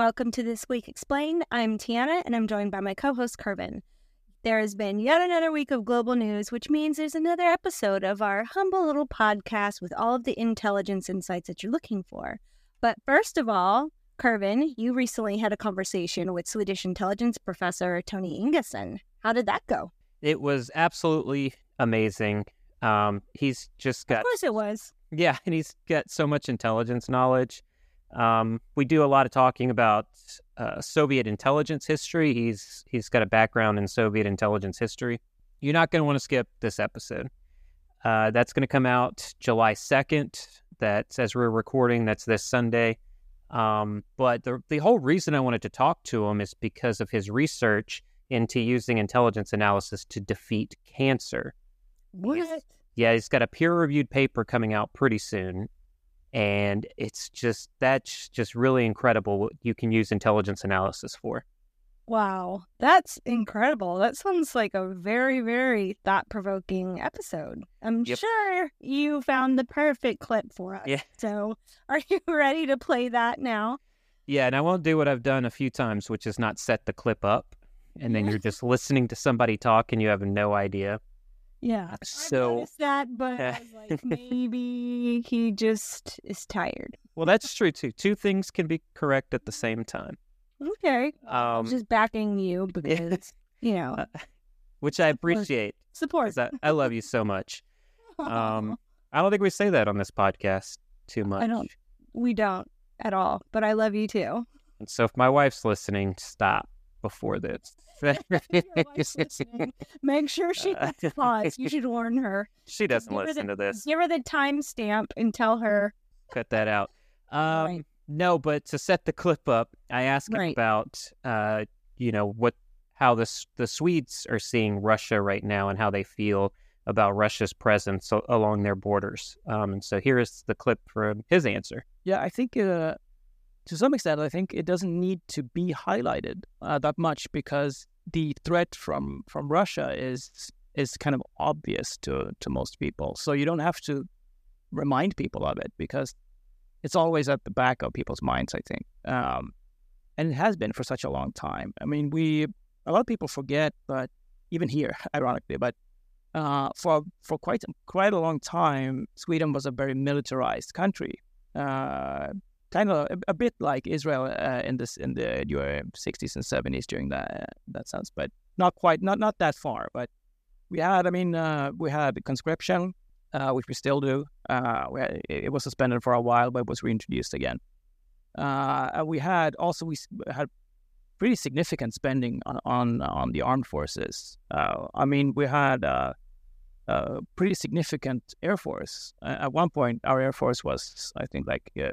welcome to This Week Explained. I'm Tiana, and I'm joined by my co host, Kervin. There has been yet another week of global news, which means there's another episode of our humble little podcast with all of the intelligence insights that you're looking for. But first of all, Kervin, you recently had a conversation with Swedish intelligence professor Tony Ingesson. How did that go? It was absolutely amazing. Um, he's just got. Of course, it was. Yeah, and he's got so much intelligence knowledge. Um, we do a lot of talking about uh, Soviet intelligence history. He's he's got a background in Soviet intelligence history. You're not going to want to skip this episode. Uh, that's going to come out July 2nd. That's as we're recording. That's this Sunday. Um, but the the whole reason I wanted to talk to him is because of his research into using intelligence analysis to defeat cancer. What? Yeah, he's got a peer reviewed paper coming out pretty soon and it's just that's just really incredible what you can use intelligence analysis for. Wow, that's incredible. That sounds like a very, very thought provoking episode. I'm Yep. sure you found the perfect clip for us. Yeah. So, are you ready to play that now? Yeah, and I won't do what I've done a few times, which is not set the clip up, and then you're just listening to somebody talk and you have no idea. Yeah. So- I noticed that, but I was like, maybe he just is tired. Well, that's true too. Two things can be correct at the same time, Okay. Um, just backing you because, you know, uh, which I appreciate support. I, I love you so much. Um, I don't think we say that on this podcast too much. I don't. we don't at all, but I love you too. And so if my wife's listening, stop before this. Your wife's listening. Make sure she Uh, pause. You should warn her. she doesn't Give listen the- to this. Give her the timestamp and tell her. Cut that out. Um, Right. No, but to set the clip up, I asked Right. about, uh, you know, what how the the Swedes are seeing Russia right now and how they feel about Russia's presence along their borders. Um, and so here is the clip from his answer. Yeah, I think uh, to some extent, I think it doesn't need to be highlighted uh, that much because the threat from from Russia is is kind of obvious to to most people. So you don't have to remind people of it because it's always at the back of people's minds. I think, um, and it has been for such a long time. I mean, we a lot of people forget, but even here, ironically, but uh, for for quite quite a long time, Sweden was a very militarized country. Uh, kind of a, a bit like Israel uh, in this in the your 60s and 70s during that that sense, but not quite not not that far. But we had, I mean, uh, we had conscription, uh, which we still do. Uh, we had, it was suspended for a while, but was reintroduced again. Uh, we had also we had pretty significant spending on on, on the armed forces. Uh, I mean, we had. Uh, uh, pretty significant air force. Uh, at one point, our air force was, I think, like uh,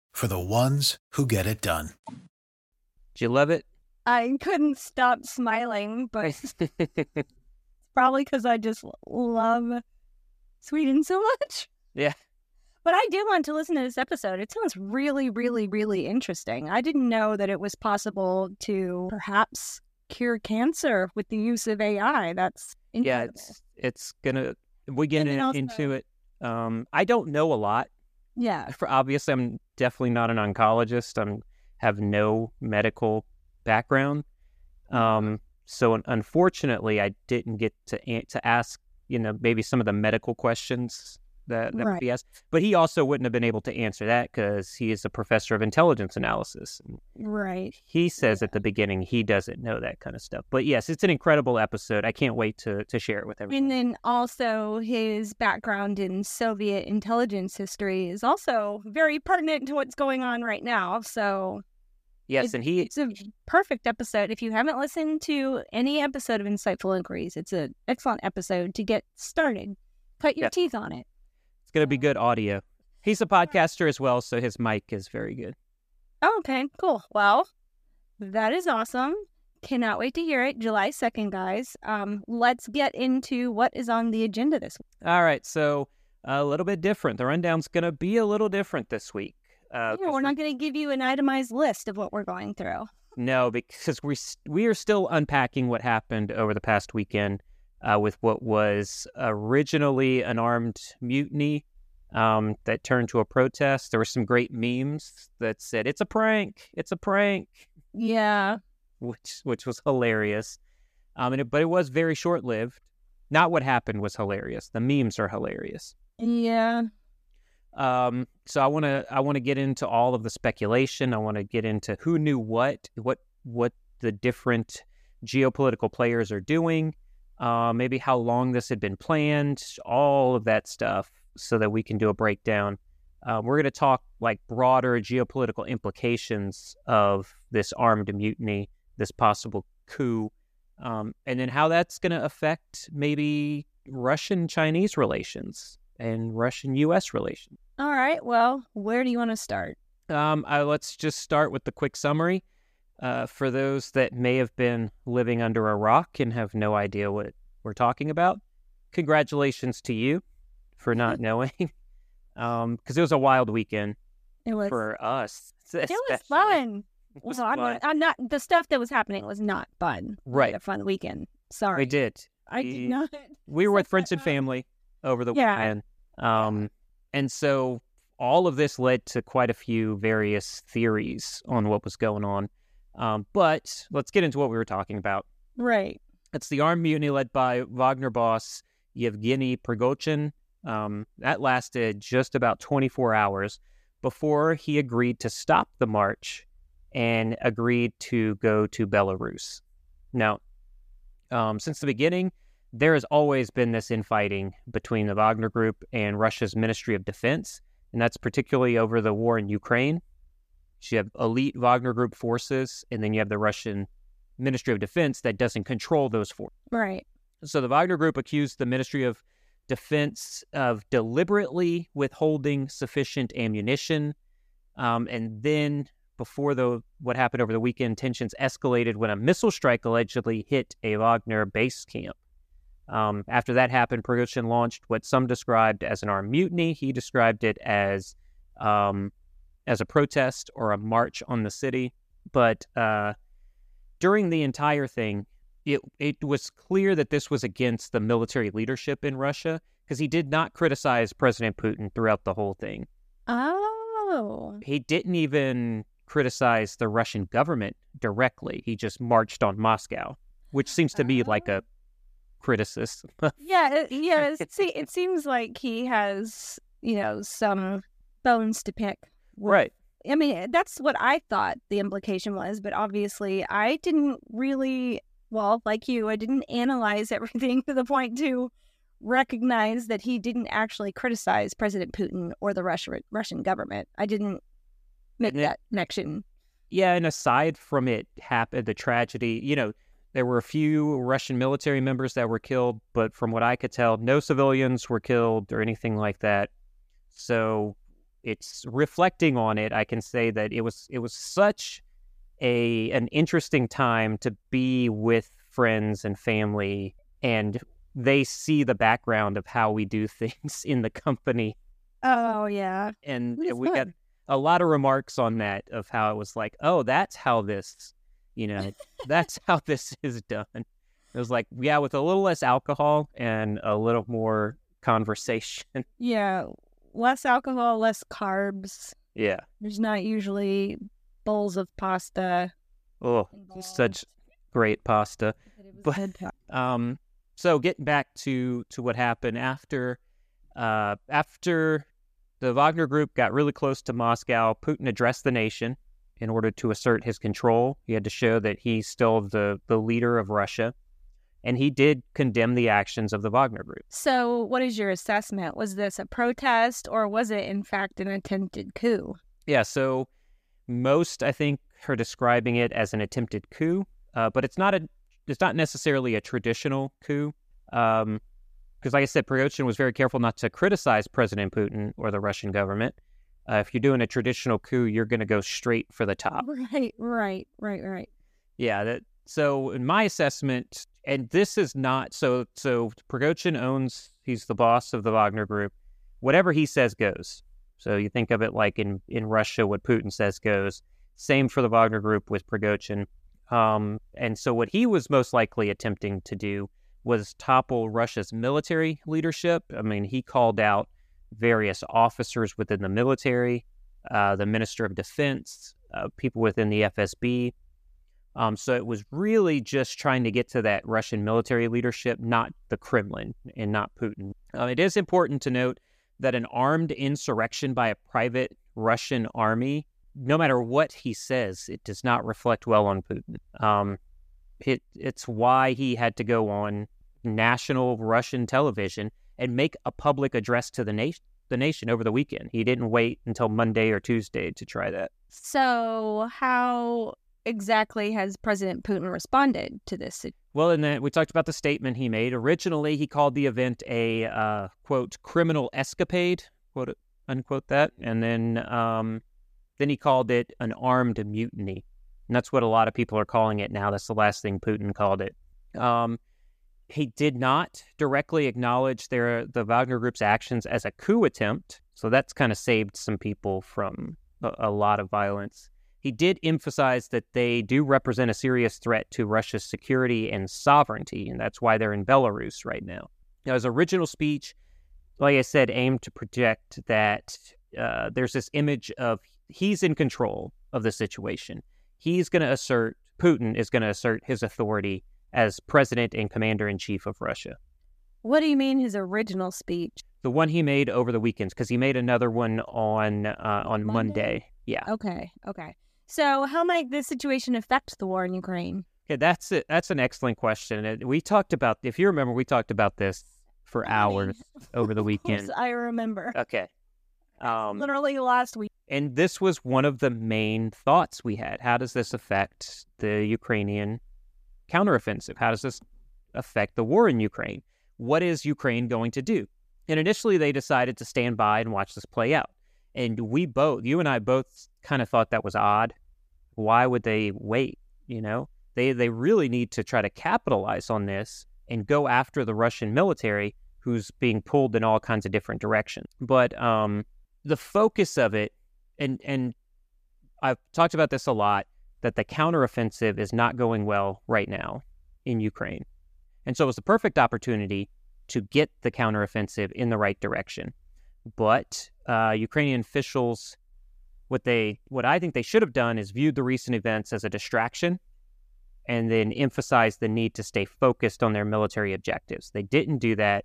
for the ones who get it done. Do you love it? I couldn't stop smiling, but probably because I just love Sweden so much. yeah. But I do want to listen to this episode. It sounds really, really, really interesting. I didn't know that it was possible to perhaps cure cancer with the use of AI. That's yeah it's it's gonna we get in, also- into it um i don't know a lot yeah. for obviously i'm definitely not an oncologist i'm have no medical background um so unfortunately i didn't get to to ask you know maybe some of the medical questions that, that Right. asked but he also wouldn't have been able to answer that because he is a professor of intelligence analysis Right. he says at the beginning he doesn't know that kind of stuff but yes it's an incredible episode i can't wait to to share it with everyone And then also his background in Soviet intelligence history is also very pertinent to what's going on right now. So yes and he it's a perfect episode. If you haven't listened to any episode of Insightful Inquiries, it's an excellent episode to get started. Cut your Yeah. teeth on it. It's going to be good audio. He's a podcaster as well, so his mic is very good. Oh, okay, cool. Well, that is awesome. Cannot wait to hear it. July 2nd, guys. Um, let's get into what is on the agenda this week. All right, so a little bit different. The rundown's going to be a little different this week. Uh, yeah, we're not going to give you an itemized list of what we're going through. No, because we we are still unpacking what happened over the past weekend uh, with what was originally an armed mutiny um, that turned to a protest. There were some great memes that said "It's a prank! It's a prank!" Yeah, which which was hilarious. Um, and it, but it was very short lived. Not what happened was hilarious. The memes are hilarious. Yeah. Um, so I want to I want to get into all of the speculation. I want to get into who knew what, what what the different geopolitical players are doing, uh, maybe how long this had been planned, all of that stuff, so that we can do a breakdown. Uh, we're going to talk like broader geopolitical implications of this armed mutiny, this possible coup, um, and then how that's going to affect maybe Russian Chinese relations and Russian U.S. relations. All right. Well, where do you want to start? Um, I, let's just start with the quick summary. Uh, for those that may have been living under a rock and have no idea what we're talking about, congratulations to you for not knowing, because um, it was a wild weekend. It was for us. It was fun. It was well. I'm, not, I'm, not, The stuff that was happening was not fun. Right. a fun weekend. Sorry. We did. I did not. We were with friends and family over the yeah. weekend. Um, and so all of this led to quite a few various theories on what was going on. Um, but let's get into what we were talking about. Right. It's the armed mutiny led by Wagner boss Yevgeny Prigozhin. Um, that lasted just about 24 hours before he agreed to stop the march and agreed to go to Belarus. Now, um, since the beginning, there has always been this infighting between the Wagner Group and Russia's Ministry of Defense, and that's particularly over the war in Ukraine. So you have elite Wagner Group forces, and then you have the Russian Ministry of Defense that doesn't control those forces. Right. So the Wagner Group accused the Ministry of Defense of deliberately withholding sufficient ammunition, um, and then before the what happened over the weekend, tensions escalated when a missile strike allegedly hit a Wagner base camp. Um, after that happened, Prigozhin launched what some described as an armed mutiny. He described it as um, as a protest or a march on the city. But uh, during the entire thing, it it was clear that this was against the military leadership in Russia because he did not criticize President Putin throughout the whole thing. Oh, he didn't even criticize the Russian government directly. He just marched on Moscow, which seems to me like a criticism. yeah, it, yeah. It, see, it seems like he has, you know, some bones to pick. Right. I mean, eh, that's what I thought the implication was, but obviously, I didn't really. Well, like you, I didn't analyze everything to the point to recognize that he didn't actually criticize President Putin or the Russia, Russian government. I didn't make that connection. Yeah, and aside from it happened, the tragedy, you know, there were a few Russian military members that were killed, but from what I could tell, no civilians were killed or anything like that. So it's reflecting on it, I can say that it was it was such a an interesting time to be with friends and family and they see the background of how we do things in the company. Oh yeah. And we got a lot of remarks on that of how it was like, oh, that's how this you know, that's how this is done. It was like, yeah, with a little less alcohol and a little more conversation. Yeah, less alcohol, less carbs. Yeah. There's not usually bowls of pasta. Oh, involved. such great pasta. But um so getting back to to what happened after uh after the Wagner group got really close to Moscow, Putin addressed the nation in order to assert his control. He had to show that he's still the, the leader of Russia. And he did condemn the actions of the Wagner Group. So, what is your assessment? Was this a protest or was it, in fact, an attempted coup? Yeah, so most, I think, are describing it as an attempted coup, uh, but it's not a it's not necessarily a traditional coup. Because, um, like I said, Prigozhin was very careful not to criticize President Putin or the Russian government. Uh, if you're doing a traditional coup, you're going to go straight for the top. Right, right, right, right. Yeah. That, So, in my assessment, and this is not so. So, Prigozhin owns. He's the boss of the Wagner Group. Whatever he says goes. So you think of it like in in Russia, what Putin says goes. Same for the Wagner Group with Prigozhin. Um, and so what he was most likely attempting to do was topple Russia's military leadership. I mean, he called out various officers within the military, uh, the Minister of Defense, uh, people within the FSB. Um, so it was really just trying to get to that Russian military leadership, not the Kremlin and not Putin. Uh, it is important to note that an armed insurrection by a private Russian army, no matter what he says, it does not reflect well on Putin. Um, it, it's why he had to go on national Russian television and make a public address to the nation the nation over the weekend. He didn't wait until Monday or Tuesday to try that. So, how exactly has President Putin responded to this? Well, and then we talked about the statement he made. Originally, he called the event a uh, quote criminal escapade, quote unquote that, and then um, then he called it an armed mutiny, and that's what a lot of people are calling it now. That's the last thing Putin called it. Um, he did not directly acknowledge their the Wagner Group's actions as a coup attempt, so that's kind of saved some people from a, a lot of violence. He did emphasize that they do represent a serious threat to Russia's security and sovereignty, and that's why they're in Belarus right now. Now, his original speech, like I said, aimed to project that uh, there's this image of he's in control of the situation. He's going to assert, Putin is going to assert his authority as president and commander in chief of Russia. What do you mean his original speech? The one he made over the weekends, because he made another one on uh, on Monday? Monday. Yeah. Okay. Okay. So, how might this situation affect the war in Ukraine? Okay, that's it. That's an excellent question. We talked about, if you remember, we talked about this for hours over the weekend. I remember. Okay. Um, Literally last week. And this was one of the main thoughts we had. How does this affect the Ukrainian counteroffensive? How does this affect the war in Ukraine? What is Ukraine going to do? And initially, they decided to stand by and watch this play out. And we both, you and I both kind of thought that was odd why would they wait? You know, they they really need to try to capitalize on this and go after the Russian military who's being pulled in all kinds of different directions. But um, the focus of it, and and I've talked about this a lot, that the counteroffensive is not going well right now in Ukraine, and so it was the perfect opportunity to get the counteroffensive in the right direction. But uh, Ukrainian officials what they what I think they should have done is viewed the recent events as a distraction and then emphasized the need to stay focused on their military objectives. They didn't do that.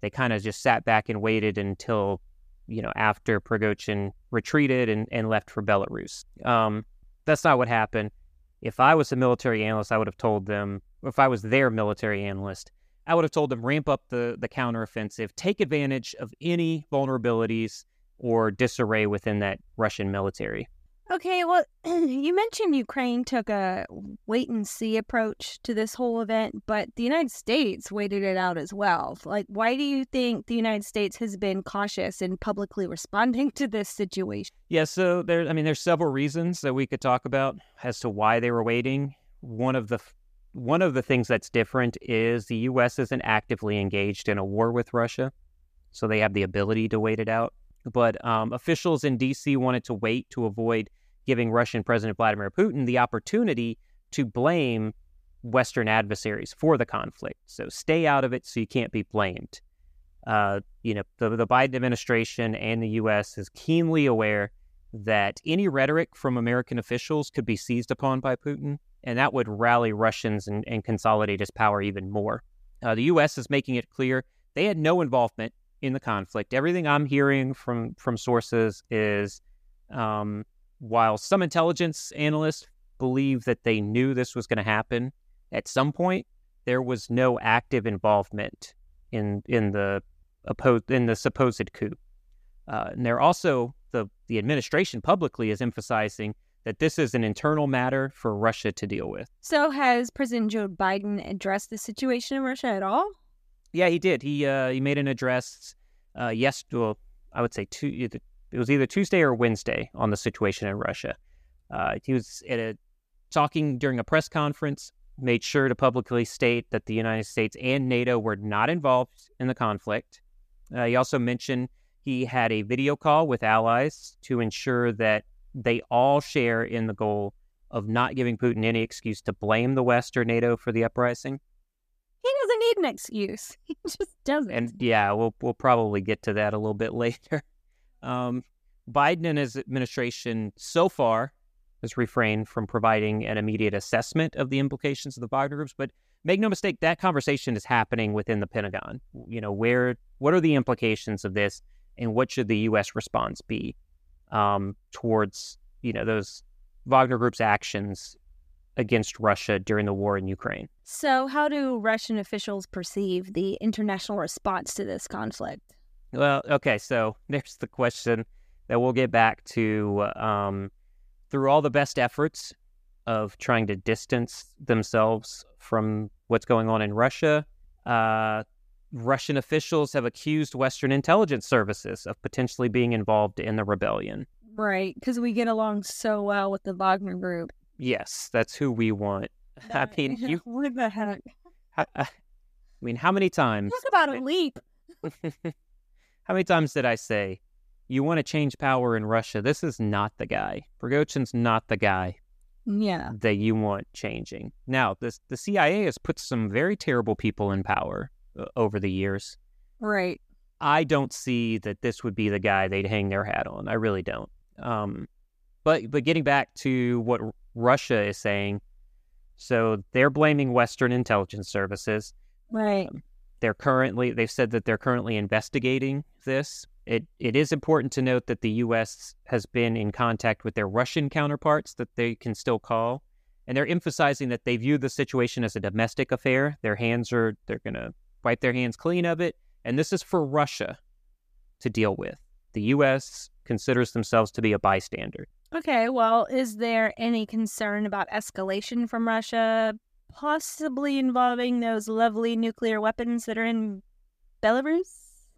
They kind of just sat back and waited until, you know, after Prigozhin retreated and, and left for Belarus. Um, that's not what happened. If I was a military analyst, I would have told them, if I was their military analyst, I would have told them ramp up the, the counteroffensive, take advantage of any vulnerabilities or disarray within that Russian military. Okay, well, you mentioned Ukraine took a wait and see approach to this whole event, but the United States waited it out as well. Like, why do you think the United States has been cautious in publicly responding to this situation? Yeah, so there, I mean, there's several reasons that we could talk about as to why they were waiting. One of the one of the things that's different is the U.S. isn't actively engaged in a war with Russia, so they have the ability to wait it out. But um, officials in D.C. wanted to wait to avoid giving Russian President Vladimir Putin the opportunity to blame Western adversaries for the conflict. So stay out of it so you can't be blamed. Uh, you know, the, the Biden administration and the U.S. is keenly aware that any rhetoric from American officials could be seized upon by Putin, and that would rally Russians and, and consolidate his power even more. Uh, the U.S. is making it clear they had no involvement in the conflict. Everything I'm hearing from from sources is, um, while some intelligence analysts believe that they knew this was going to happen at some point, there was no active involvement in in the opposed in the supposed coup. Uh, and they're also the the administration publicly is emphasizing that this is an internal matter for Russia to deal with. So, has President Joe Biden addressed the situation in Russia at all? Yeah, he did. He uh, he made an address uh, yes, well, I would say two. It was either Tuesday or Wednesday on the situation in Russia. Uh, he was at a talking during a press conference made sure to publicly state that the United States and NATO were not involved in the conflict. Uh, he also mentioned he had a video call with allies to ensure that they all share in the goal of not giving Putin any excuse to blame the West or NATO for the uprising. Doesn't need an excuse. He just doesn't. And yeah, we'll we'll probably get to that a little bit later. Um, Biden and his administration so far has refrained from providing an immediate assessment of the implications of the Wagner groups, but make no mistake, that conversation is happening within the Pentagon. You know, where what are the implications of this, and what should the U.S. response be um, towards you know those Wagner Group's actions against Russia during the war in Ukraine. So, how do Russian officials perceive the international response to this conflict? Well, okay, so there's the question that we'll get back to. Um, through all the best efforts of trying to distance themselves from what's going on in Russia, uh, Russian officials have accused Western intelligence services of potentially being involved in the rebellion. Right, because we get along so well with the Wagner group. Yes, that's who we want. I mean, you. What the heck? I, I mean, how many times? Talk about a leap. how many times did I say, you want to change power in Russia? This is not the guy. Prigozhin's not the guy Yeah. that you want changing. Now, this, the CIA has put some very terrible people in power uh, over the years. Right. I don't see that this would be the guy they'd hang their hat on. I really don't. Um, but but getting back to what Russia is saying, so they're blaming Western intelligence services. Right. Um, they're currently they've said that they're currently investigating this. It it is important to note that the U.S. has been in contact with their Russian counterparts that they can still call, and they're emphasizing that they view the situation as a domestic affair. Their hands are they're going to wipe their hands clean of it, and this is for Russia to deal with. The U.S. considers themselves to be a bystander. Okay. Well, is there any concern about escalation from Russia, possibly involving those lovely nuclear weapons that are in Belarus?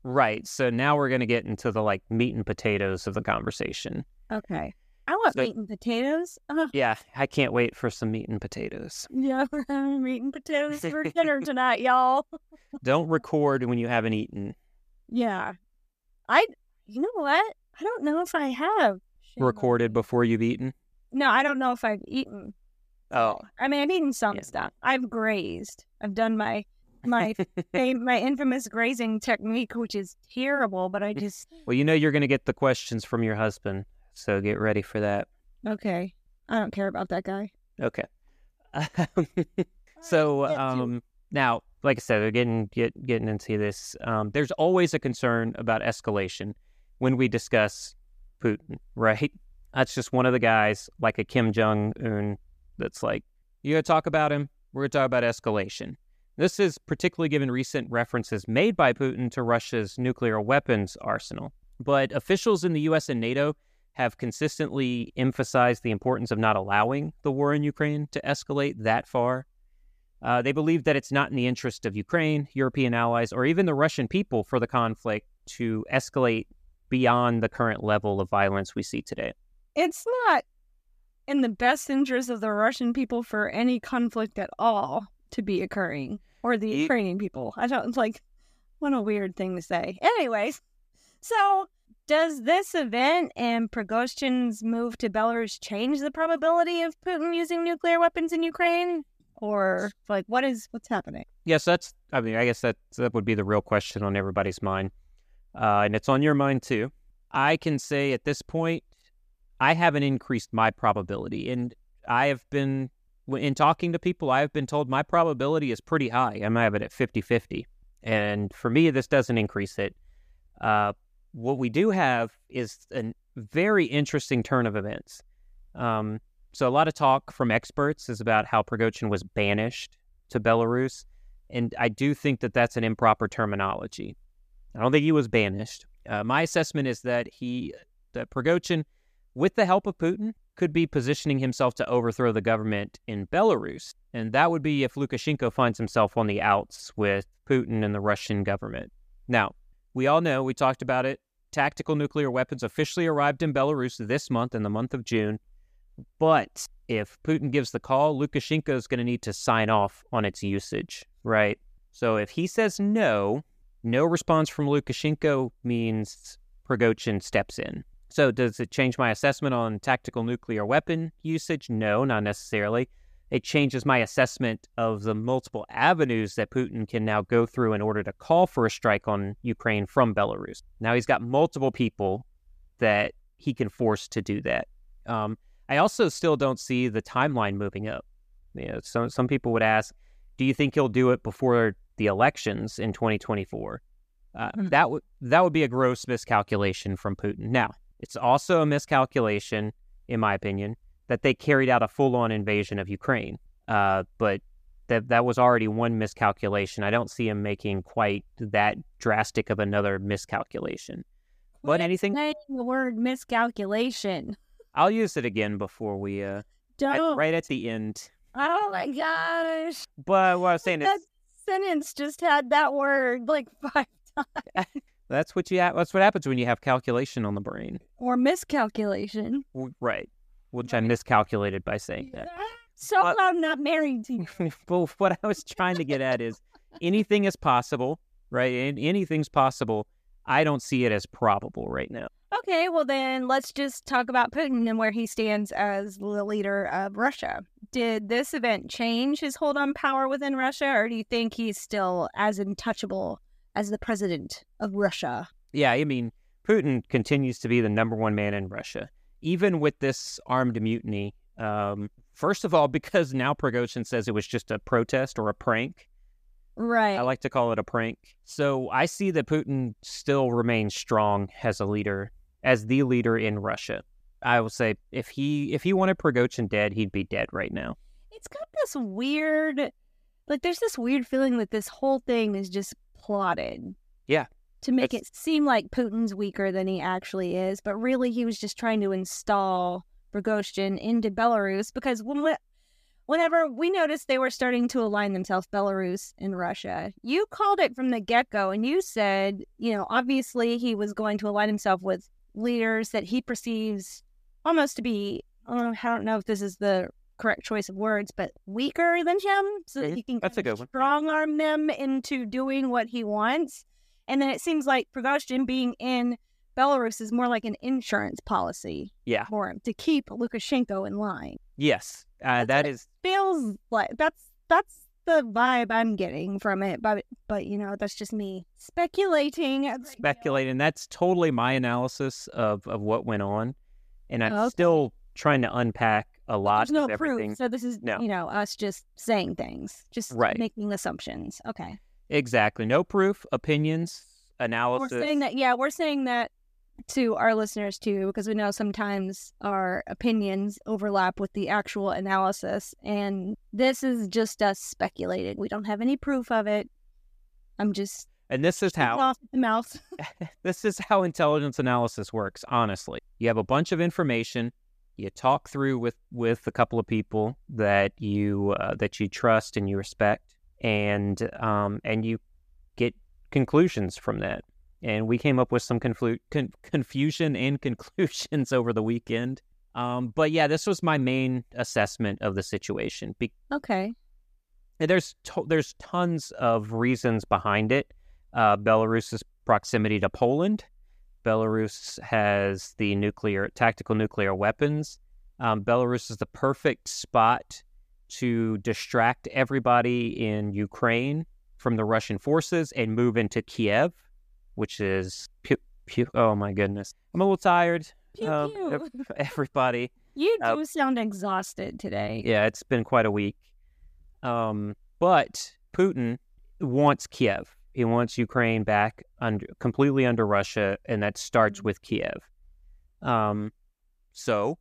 Right. So now we're going to get into the like meat and potatoes of the conversation. Okay. I want So- meat and potatoes. Uh, Yeah, I can't wait for some meat and potatoes. yeah, we're having meat and potatoes for dinner tonight, y'all. Don't record when you haven't eaten. Yeah. I, you know what? I don't know if I have. Recorded before you've eaten. No, I don't know if I've eaten. Oh, I mean, I've eaten some Yeah. stuff. I've grazed. I've done my my my infamous grazing technique, which is terrible. But I just well, you know you're going to get the questions from your husband, so get ready for that. okay. I don't care about that guy. Okay. so um, now, like I said, we're getting get, getting into this. Um, there's always a concern about escalation when we discuss Putin, right? That's just one of the guys, like a Kim Jong Un, that's like, you're gonna talk about him? We're gonna talk about escalation. This is particularly given recent references made by Putin to Russia's nuclear weapons arsenal. But officials in the U.S. and NATO have consistently emphasized the importance of not allowing the war in Ukraine to escalate that far. Uh, they believe that it's not in the interest of Ukraine, European allies, or even the Russian people for the conflict to escalate beyond the current level of violence we see today. It's not in the best interest of the Russian people for any conflict at all to be occurring, or the Ukrainian people. I don't like. What a weird thing to say. Anyways, so does this event and Prigozhin's move to Belarus change the probability of Putin using nuclear weapons in Ukraine, or like what is what's happening? Yes, that's. I mean, I guess that that would be the real question on everybody's mind, uh, and it's on your mind too. I can say at this point, I haven't increased my probability, and I have been in talking to people. I have been told my probability is pretty high. I might have it at 50-50. and for me, this doesn't increase it. Uh, what we do have is a very interesting turn of events. Um, so a lot of talk from experts is about how Prigozhin was banished to Belarus. And I do think that that's an improper terminology. I don't think he was banished. Uh, my assessment is that he, that Prigozhin, with the help of Putin, could be positioning himself to overthrow the government in Belarus. And that would be if Lukashenko finds himself on the outs with Putin and the Russian government. Now, we all know, we talked about it, tactical nuclear weapons officially arrived in Belarus this month, in the month of June. But if Putin gives the call, Lukashenko is going to need to sign off on its usage, right? So if he says no, no response from Lukashenko means Prigozhin steps in. So does it change my assessment on tactical nuclear weapon usage? No, not necessarily. It changes my assessment of the multiple avenues that Putin can now go through in order to call for a strike on Ukraine from Belarus. Now he's got multiple people that he can force to do that. Um, I also still don't see the timeline moving up. You know, some some people would ask, do you think he'll do it before the elections in 2024? Uh, mm. That would that would be a gross miscalculation from Putin. Now, it's also a miscalculation, in my opinion, that they carried out a full-on invasion of Ukraine. Uh, but that that was already one miscalculation. I don't see him making quite that drastic of another miscalculation. But anything? The word miscalculation. I'll use it again before we uh Don't. right at the end. Oh my gosh. But what I was saying is sentence just had that word like five eh, times. that's what you ha- that's what happens when you have calculation on the brain. Or miscalculation. Right. Which I miscalculated by saying that. So But- I'm not married to you. but what I was trying to get at is anything is possible, right? And anything's possible. I don't see it as probable right now. Okay, well then let's just talk about Putin and where he stands as the leader of Russia. Did this event change his hold on power within Russia, or do you think he's still as untouchable as the president of Russia? Yeah, I mean, Putin continues to be the number one man in Russia, even with this armed mutiny. Um, first of all, because now Prigozhin says it was just a protest or a prank. Right. I like to call it a prank. So I see that Putin still remains strong as a leader, as the leader in Russia. I will say if he if he wanted Prigozhin dead, he'd be dead right now. it's got this weird like there's this weird feeling that this whole thing is just plotted Yeah. to make It's- it seem like putin's weaker than he actually is but really he was just trying to install Prigozhin into belarus because when we, whenever we noticed they were starting to align themselves belarus and russia you called it from the get-go and you said you know obviously he was going to align himself with leaders that he perceives almost to be I don't know, I don't know if this is the correct choice of words, but weaker than him, so that Mhm. he can That's a kind of good one. strong arm them into doing what he wants. And then it seems like Prigozhin being in Belarus is more like an insurance policy Yeah. for him to keep Lukashenko in line. Yes. Uh, that is Feels like that's that's the vibe I'm getting from it, but but you know that's just me speculating. speculating. That's totally my analysis of, of what went on. And I'm Okay. still trying to unpack a lot There's no of everything. proof, so this is No. you know us just saying things, just Right. making assumptions. Okay. Exactly. No proof, opinions, analysis. We're saying that, yeah, we're saying that to our listeners too, because we know sometimes our opinions overlap with the actual analysis. And this is just us speculating. We don't have any proof of it. I'm just and this is how this is how intelligence analysis works honestly you have a bunch of information you talk through with with a couple of people that you uh, that you trust and you respect and um and you get conclusions from that and we came up with some conflu- con- confusion and conclusions over the weekend um but yeah this was my main assessment of the situation Be- okay. and there's to- there's tons of reasons behind it. Uh, Belarus's proximity to Poland. Belarus has the nuclear tactical nuclear weapons. Um, Belarus is the perfect spot to distract everybody in Ukraine from the Russian forces and move into Kiev, which is pu- pu- oh my goodness, I'm a little tired. Pew, Um, pew. everybody, You uh, do sound exhausted today. yeah, it's been quite a week. Um, but Putin wants Kiev. He wants Ukraine back under completely under Russia, and that starts with Kiev. Um, so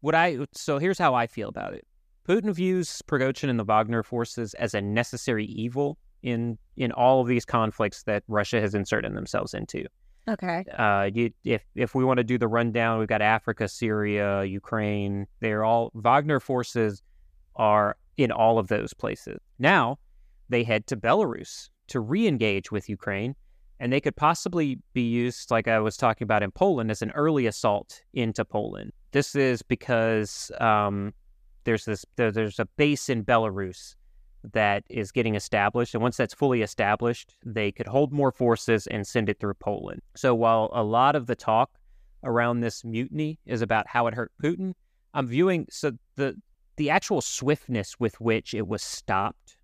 what I so here's how I feel about it. Putin views Prigozhin and the Wagner forces as a necessary evil in in all of these conflicts that Russia has inserted themselves into. Okay. Uh, you, if if we want to do the rundown, we've got Africa, Syria, Ukraine. They're all Wagner forces are in all of those places. Now they head to Belarus to re-engage with Ukraine, and they could possibly be used, like I was talking about in Poland, as an early assault into Poland. This is because um, there's this there, there's a base in Belarus that is getting established, and once that's fully established, they could hold more forces and send it through Poland. So while a lot of the talk around this mutiny is about how it hurt Putin, I'm viewing so the the actual swiftness with which it was stopped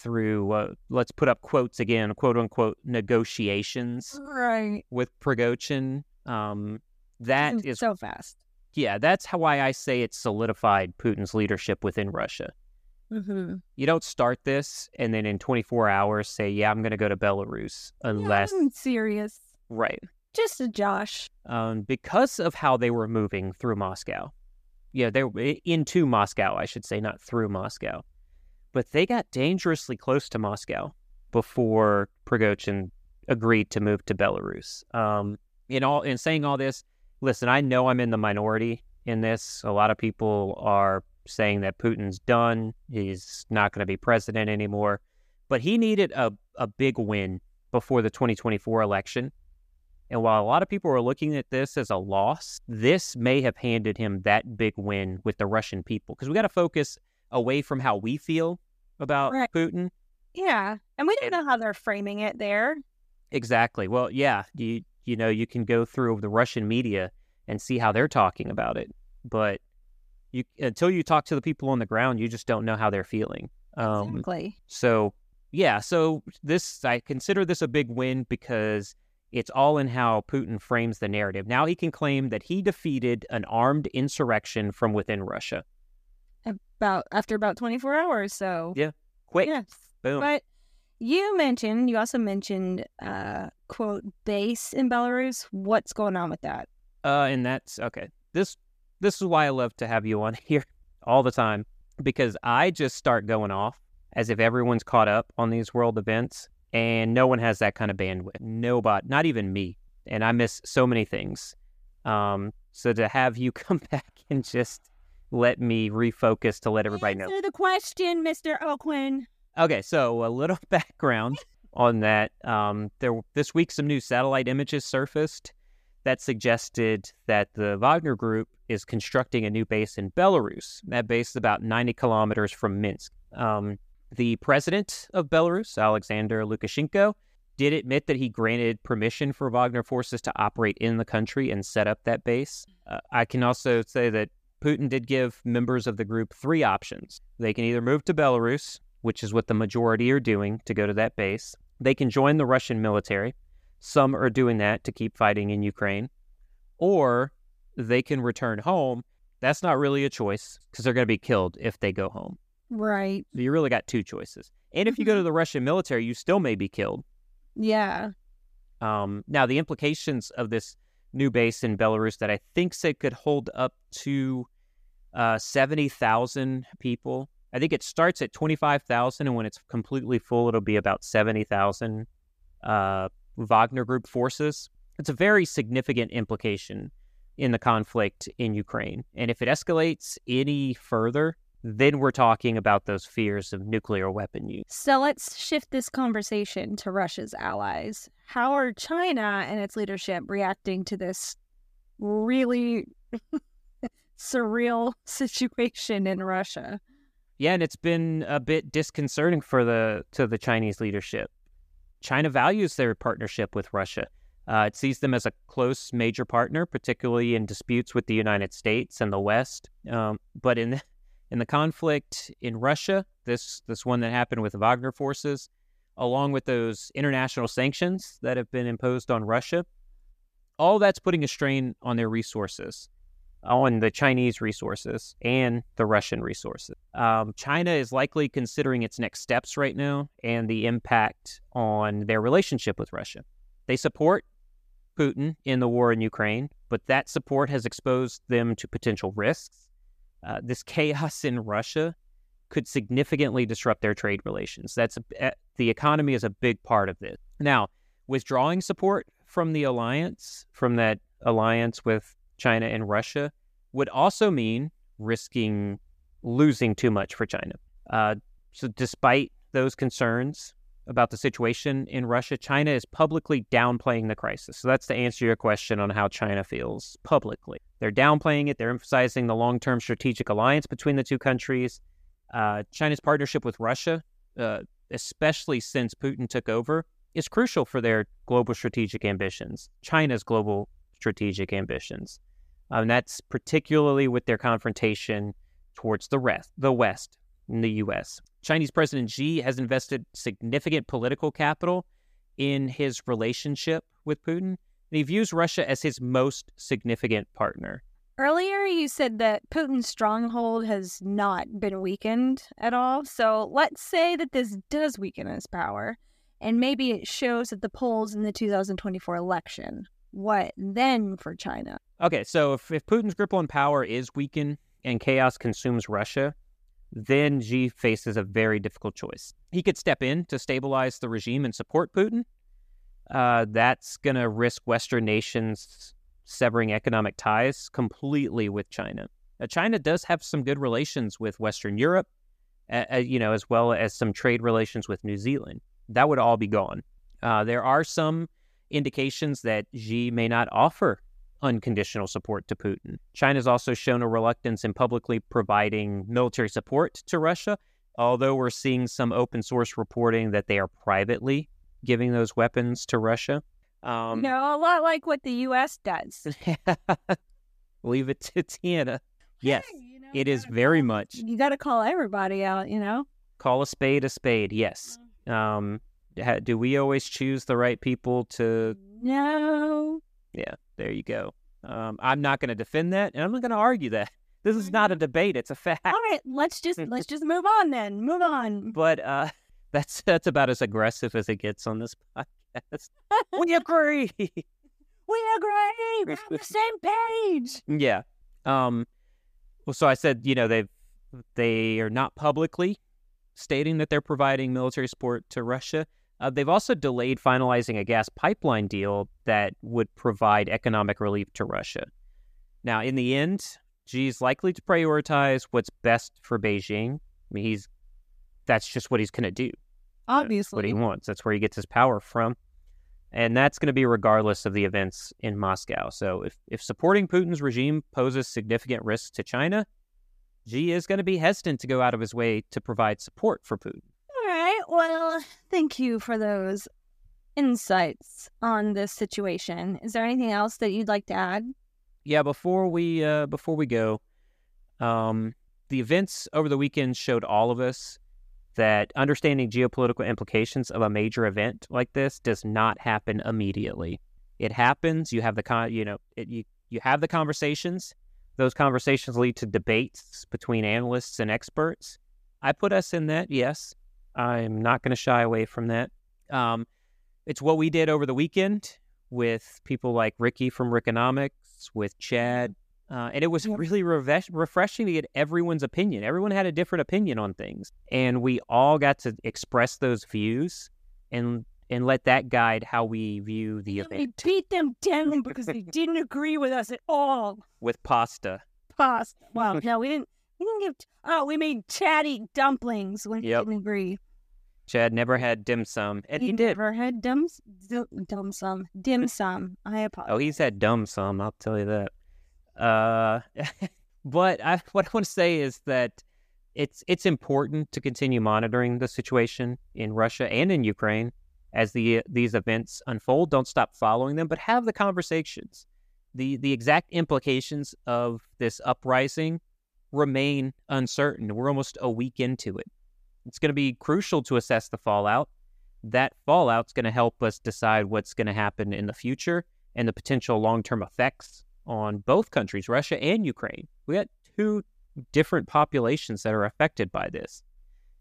through uh, let's put up quotes again, quote unquote negotiations Right. with Prigozhin. Um, that Mm, is so fast. yeah, that's how why I say it solidified Putin's leadership within Russia. Mm-hmm. You don't start this and then in 24 hours say, "Yeah, I'm going to go to Belarus," unless I'm serious. right Just a Josh. um, because of how they were moving through Moscow. Yeah, they were into Moscow, I should say, not through Moscow. But they got dangerously close to Moscow before Prigozhin agreed to move to Belarus. Um, in all, in saying all this, listen, I know I'm in the minority in this. A lot of people are saying that Putin's done; he's not going to be president anymore. But he needed a a big win before the 2024 election. And while a lot of people are looking at this as a loss, this may have handed him that big win with the Russian people because we got to focus away from how we feel about Right. Putin. Yeah. And we don't know how they're framing it there. Exactly. Well, yeah, you you know, you can go through the Russian media and see how they're talking about it, but you until you talk to the people on the ground, you just don't know how they're feeling. Um, exactly. So, yeah, so this, I consider this a big win because it's all in how Putin frames the narrative. Now he can claim that he defeated an armed insurrection from within Russia. About after about 24 hours. So, Yeah. Quick, yes. boom. But you mentioned, you also mentioned, uh, quote, base in Belarus. What's going on with that? Uh, and that's okay. This this is why I love to have you on here all the time because I just start going off as if everyone's caught up on these world events, and no one has that kind of bandwidth. Nobody, not even me, and I miss so many things. Um, so to have you come back and just let me refocus to let everybody know. Answer the question, Mr. Oquin. Okay, so a little background on that. Um, there this week, some new satellite images surfaced that suggested that the Wagner Group is constructing a new base in Belarus. That base is about 90 kilometers from Minsk. Um, the president of Belarus, Alexander Lukashenko, did admit that he granted permission for Wagner forces to operate in the country and set up that base. Uh, I can also say that Putin did give members of the group three options. They can either move to Belarus, which is what the majority are doing to go to that base. They can join the Russian military. Some are doing that to keep fighting in Ukraine. Or they can return home. That's not really a choice because they're going to be killed if they go home. Right. So you really got two choices. And if you go to the Russian military, you still may be killed. Yeah. Um, now, the implications of this new base in Belarus that I think said could hold up to uh, 70,000 people. I think it starts at 25,000, and when it's completely full, it'll be about 70,000 uh, Wagner Group forces. It's a very significant implication in the conflict in Ukraine. And if it escalates any further, then we're talking about those fears of nuclear weapon use. So let's shift this conversation to Russia's allies. How are China and its leadership reacting to this really surreal situation in Russia? Yeah, and it's been a bit disconcerting for the to the Chinese leadership. China values their partnership with Russia. Uh, it sees them as a close major partner, particularly in disputes with the United States and the West. Um, but in the, in the conflict in Russia, this this one that happened with Wagner forces, along with those international sanctions that have been imposed on Russia, all that's putting a strain on their resources on the Chinese resources and the Russian resources. Um, China is likely considering its next steps right now and the impact on their relationship with Russia. They support Putin in the war in Ukraine, but that support has exposed them to potential risks. Uh, this chaos in Russia could significantly disrupt their trade relations. That's uh, the economy is a big part of this. Now, withdrawing support from the alliance, from that alliance with China and Russia would also mean risking losing too much for China. Uh, so, despite those concerns, about the situation in Russia, China is publicly downplaying the crisis. So that's to answer your question on how China feels publicly. They're downplaying it. They're emphasizing the long term strategic alliance between the two countries. Uh, China's partnership with Russia, uh, especially since Putin took over, is crucial for their global strategic ambitions, China's global strategic ambitions. Um, that's particularly with their confrontation towards the rest, the West, in the U.S. Chinese President Xi has invested significant political capital in his relationship with Putin, and he views Russia as his most significant partner. Earlier, you said that Putin's stronghold has not been weakened at all. So let's say that this does weaken his power, and maybe it shows at the polls in the 2024 election. What then for China? Okay, so if, if Putin's grip on power is weakened and chaos consumes Russia, then Xi faces a very difficult choice. He could step in to stabilize the regime and support Putin. Uh, that's going to risk Western nations severing economic ties completely with China. China does have some good relations with Western Europe, uh, you know, as well as some trade relations with New Zealand. That would all be gone. Uh, there are some indications that Xi may not offer unconditional support to Putin. China's also shown a reluctance in publicly providing military support to Russia, although we're seeing some open source reporting that they are privately giving those weapons to Russia. Um, no, a lot like what the U.S. does. Leave it to Tiana. Yes, hey, you know, it is very call, much. You got to call everybody out, you know? Call a spade a spade, yes. Mm. Um, do we always choose the right people to. No. Yeah, there you go. Um, I'm not going to defend that, and I'm not going to argue that. This is not a debate; it's a fact. All right, let's just let's just move on then. Move on. But uh, that's that's about as aggressive as it gets on this podcast. we agree. We agree. We're on the same page. Yeah. Um. Well, so I said, you know, they they are not publicly stating that they're providing military support to Russia. Uh, they've also delayed finalizing a gas pipeline deal that would provide economic relief to Russia. Now, in the end, Xi's likely to prioritize what's best for Beijing. I mean, he's that's just what he's going to do. Obviously, that's what he wants. That's where he gets his power from, and that's going to be regardless of the events in Moscow. So, if if supporting Putin's regime poses significant risks to China, Xi is going to be hesitant to go out of his way to provide support for Putin. Well, thank you for those insights on this situation. Is there anything else that you'd like to add? Yeah, before we uh, before we go, um, the events over the weekend showed all of us that understanding geopolitical implications of a major event like this does not happen immediately. It happens. You have the con, you know, it, you you have the conversations. Those conversations lead to debates between analysts and experts. I put us in that, yes. I'm not going to shy away from that. Um, it's what we did over the weekend with people like Ricky from Rickonomics, with Chad. Uh, and it was really re- refreshing to get everyone's opinion. Everyone had a different opinion on things. And we all got to express those views and and let that guide how we view the event. We beat them down because they didn't agree with us at all. With pasta. Pasta. Well, no, we didn't. Didn't give. Oh, we made chatty dumplings when yep. we didn't agree. Chad never had dim sum, and he, he did. Never had dim dim sum. Dim sum. I apologize. Oh, he's had dumb sum. I'll tell you that. Uh, but I, what I want to say is that it's it's important to continue monitoring the situation in Russia and in Ukraine as the these events unfold. Don't stop following them, but have the conversations. the The exact implications of this uprising remain uncertain. We're almost a week into it. It's going to be crucial to assess the fallout. That fallout's going to help us decide what's going to happen in the future and the potential long term effects on both countries, Russia and Ukraine. We got two different populations that are affected by this.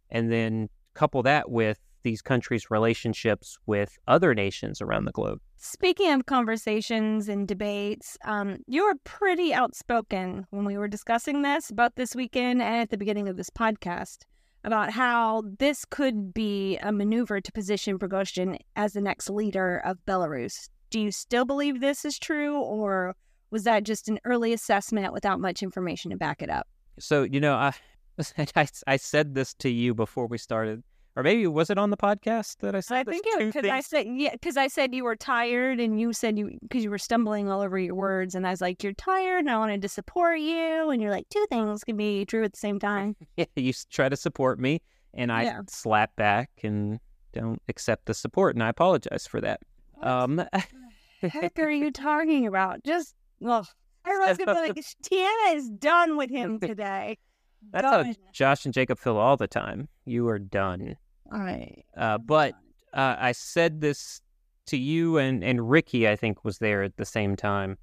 And then couple that with these countries' relationships with other nations around the globe. Speaking of conversations and debates, um, you were pretty outspoken when we were discussing this about this weekend and at the beginning of this podcast about how this could be a maneuver to position Prigozhin as the next leader of Belarus. Do you still believe this is true, or was that just an early assessment without much information to back it up? So, you know, I, I, I said this to you before we started or maybe was it on the podcast that I said? I think it because I said yeah because I said you were tired and you said you because you were stumbling all over your words and I was like you're tired and I wanted to support you and you're like two things can be true at the same time. Yeah, you try to support me, and I Yeah. slap back and don't accept the support, and I apologize for that. What Um, heck are you talking about? Just well, everyone's gonna be like Tiana is done with him today. that's how Josh and Jacob feel all the time. You are done. I Uh, but uh, I said this to you and, and Ricky, I think, was there at the same time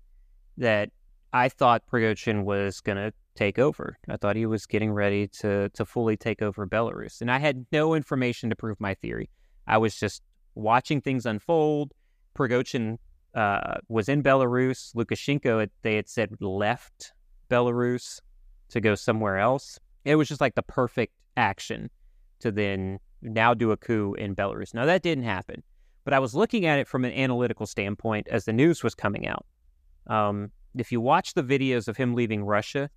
that I thought Prigozhin was going to take over. I thought he was getting ready to, to fully take over Belarus. And I had no information to prove my theory. I was just watching things unfold. Prigozhin uh, was in Belarus. Lukashenko, they had said, left Belarus to go somewhere else. It was just like the perfect action to then now do a coup in Belarus. Now, that didn't happen, but I was looking at it from an analytical standpoint as the news was coming out. Um, if you watch the videos of him leaving Russia,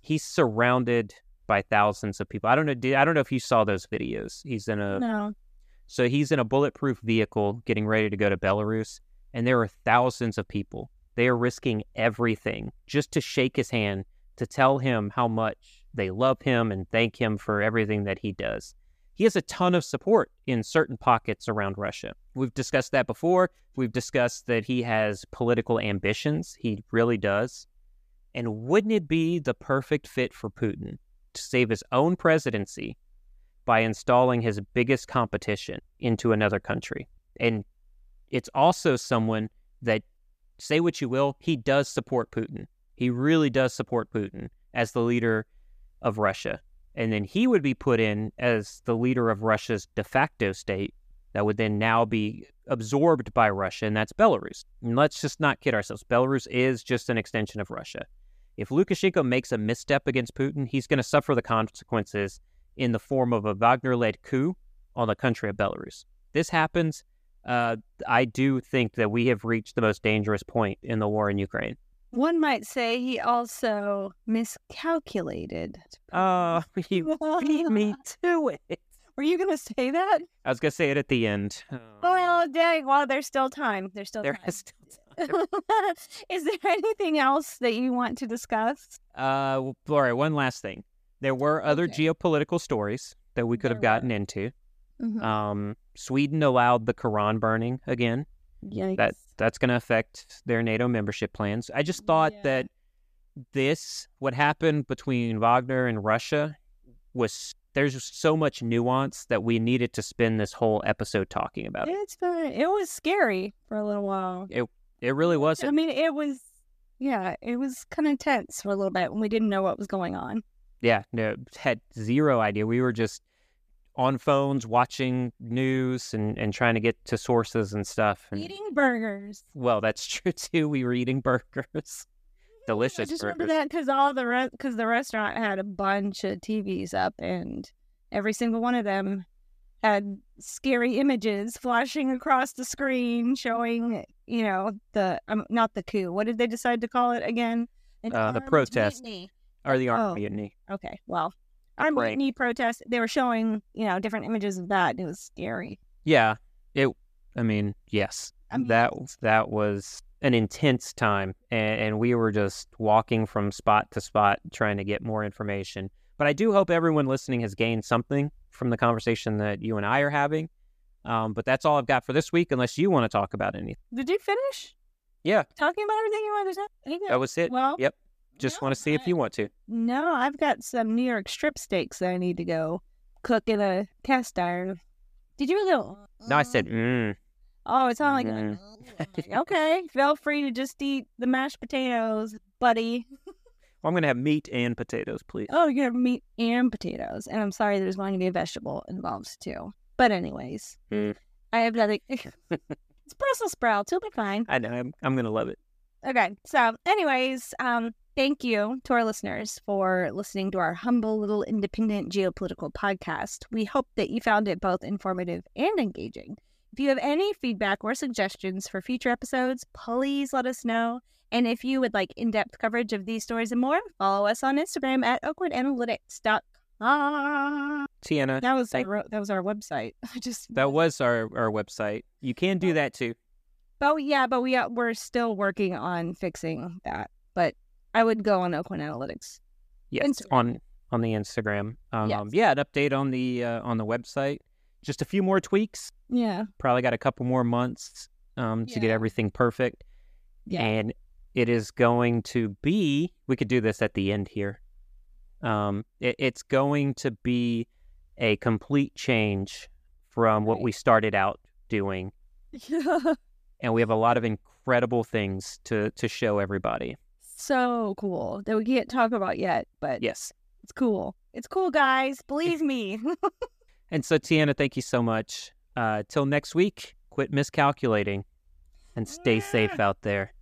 he's surrounded by thousands of people. I don't know. did- I don't know if you saw those videos. He's in a no. so he's in a bulletproof vehicle getting ready to go to Belarus, and there are thousands of people. They are risking everything just to shake his hand, to tell him how much they love him and thank him for everything that he does. He has a ton of support in certain pockets around Russia. We've discussed that before. We've discussed that he has political ambitions. He really does. And wouldn't it be the perfect fit for Putin to save his own presidency by installing his biggest competition into another country. And it's also someone that, say what you will, he does support Putin. He really does support Putin as the leader of Russia. And then he would be put in as the leader of Russia's de facto state that would then now be absorbed by Russia, and that's Belarus. And let's just not kid ourselves. Belarus is just an extension of Russia. If Lukashenko makes a misstep against Putin, he's going to suffer the consequences in the form of a Wagner led coup on the country of Belarus. This happens, uh, I do think that we have reached the most dangerous point in the war in Ukraine. One might say he also miscalculated. Oh, you beat me to it. Were you going to say that? I was going to say it at the end. Oh, Oh, dang. Well, there's still time. There's still there time. is still time. is there anything else that you want to discuss? Uh, well, one last thing. There were other Okay. geopolitical stories that we could There have gotten into. Mm-hmm. Um, Sweden allowed the Quran burning again. Yikes. that that's going to affect their NATO membership plans. I just thought Yeah. that this what happened between Wagner and Russia was there's so much nuance that we needed to spend this whole episode talking about it. It's fine. It was scary for a little while. It It really was. I mean, it was, yeah, it was kind of tense for a little bit when we didn't know what was going on. Yeah, no, had zero idea. We were just on phones watching news and, and trying to get to sources and stuff. And, Eating burgers. Well, that's true too. We were eating burgers, delicious I just burgers. remember that because all the re- because the restaurant had a bunch of TVs up, and every single one of them had scary images flashing across the screen, showing you know the um, not the coup. What did they decide to call it again? Uh, the protest. mutiny. Or the armed Oh. mutiny. Okay, well, armed prank. mutiny protest. They were showing you know different images of that. and It was scary. Yeah, it. I mean, yes, I mean- that that was an intense time, and, and we were just walking from spot to spot trying to get more information. But I do hope everyone listening has gained something from the conversation that you and I are having. Um, but that's all I've got for this week, unless you want to talk about anything. Did you finish Yeah, talking about everything you wanted to say? that was it. Well, Yep. Just no, want to see if you want to. No, I've got some New York strip steaks that I need to go cook in a cast iron. Did you go? No, I said, mm. Oh, it's not like Mm. okay. Feel free to just eat the mashed potatoes, buddy. Well, I'm gonna have meat and potatoes, please. Oh, you're gonna have meat and potatoes, and I'm sorry, there's going to be a vegetable involved too. But anyways, Mm. I have nothing. it's Brussels sprouts. You'll be fine. I know. I'm, I'm gonna love it. Okay. So, anyways, um, thank you to our listeners for listening to our humble little independent geopolitical podcast. We hope that you found it both informative and engaging. If you have any feedback or suggestions for future episodes, please let us know. And if you would like in depth coverage of these stories and more, follow us on Instagram at oakwoodanalytics.com. Tiana, that was our, that was our website. I just that was our, our website. You can do that too. Oh yeah, but we uh, we're still working on fixing that. I would go on Oakland Analytics. Yes, Instagram. on on the Instagram. Um, Yes. Yeah, an update on the uh, on the website. Just a few more tweaks. Yeah, Probably got a couple more months um, to get everything perfect. yeah. And it is going to be. We could do this at the end here. Um, it, it's going to be a complete change from what Right. we started out doing, Yeah. and we have a lot of incredible things to to show everybody. So cool that we can't talk about yet, but Yes. it's cool. It's cool, guys. Believe me. And so, Tiana, thank you so much. Uh, till next week, quit miscalculating and stay safe out there.